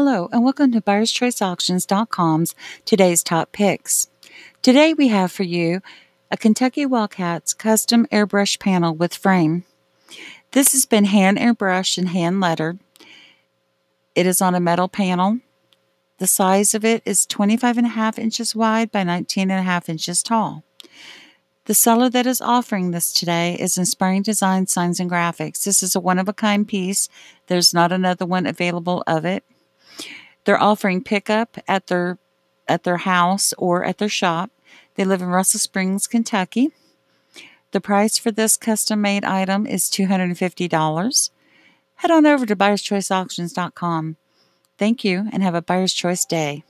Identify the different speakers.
Speaker 1: Hello, and welcome to BuyersChoiceAuctions.com's today's top picks. Today we have for you a Kentucky Wildcats custom airbrush panel with frame. This has been hand airbrushed and hand lettered. It is on a metal panel. The size of it is 25 and a half inches wide by 19 and a half inches tall. The seller that is offering this today is Inspiring Design Signs and Graphics. This is a one of a kind piece. There's not another one available of it. They're offering pickup at their at their house or at their shop. They live in Russell Springs, Kentucky. The price for this custom made item is $250. Head on over to buyerschoiceauctions.com. Thank you and have a buyer's choice day.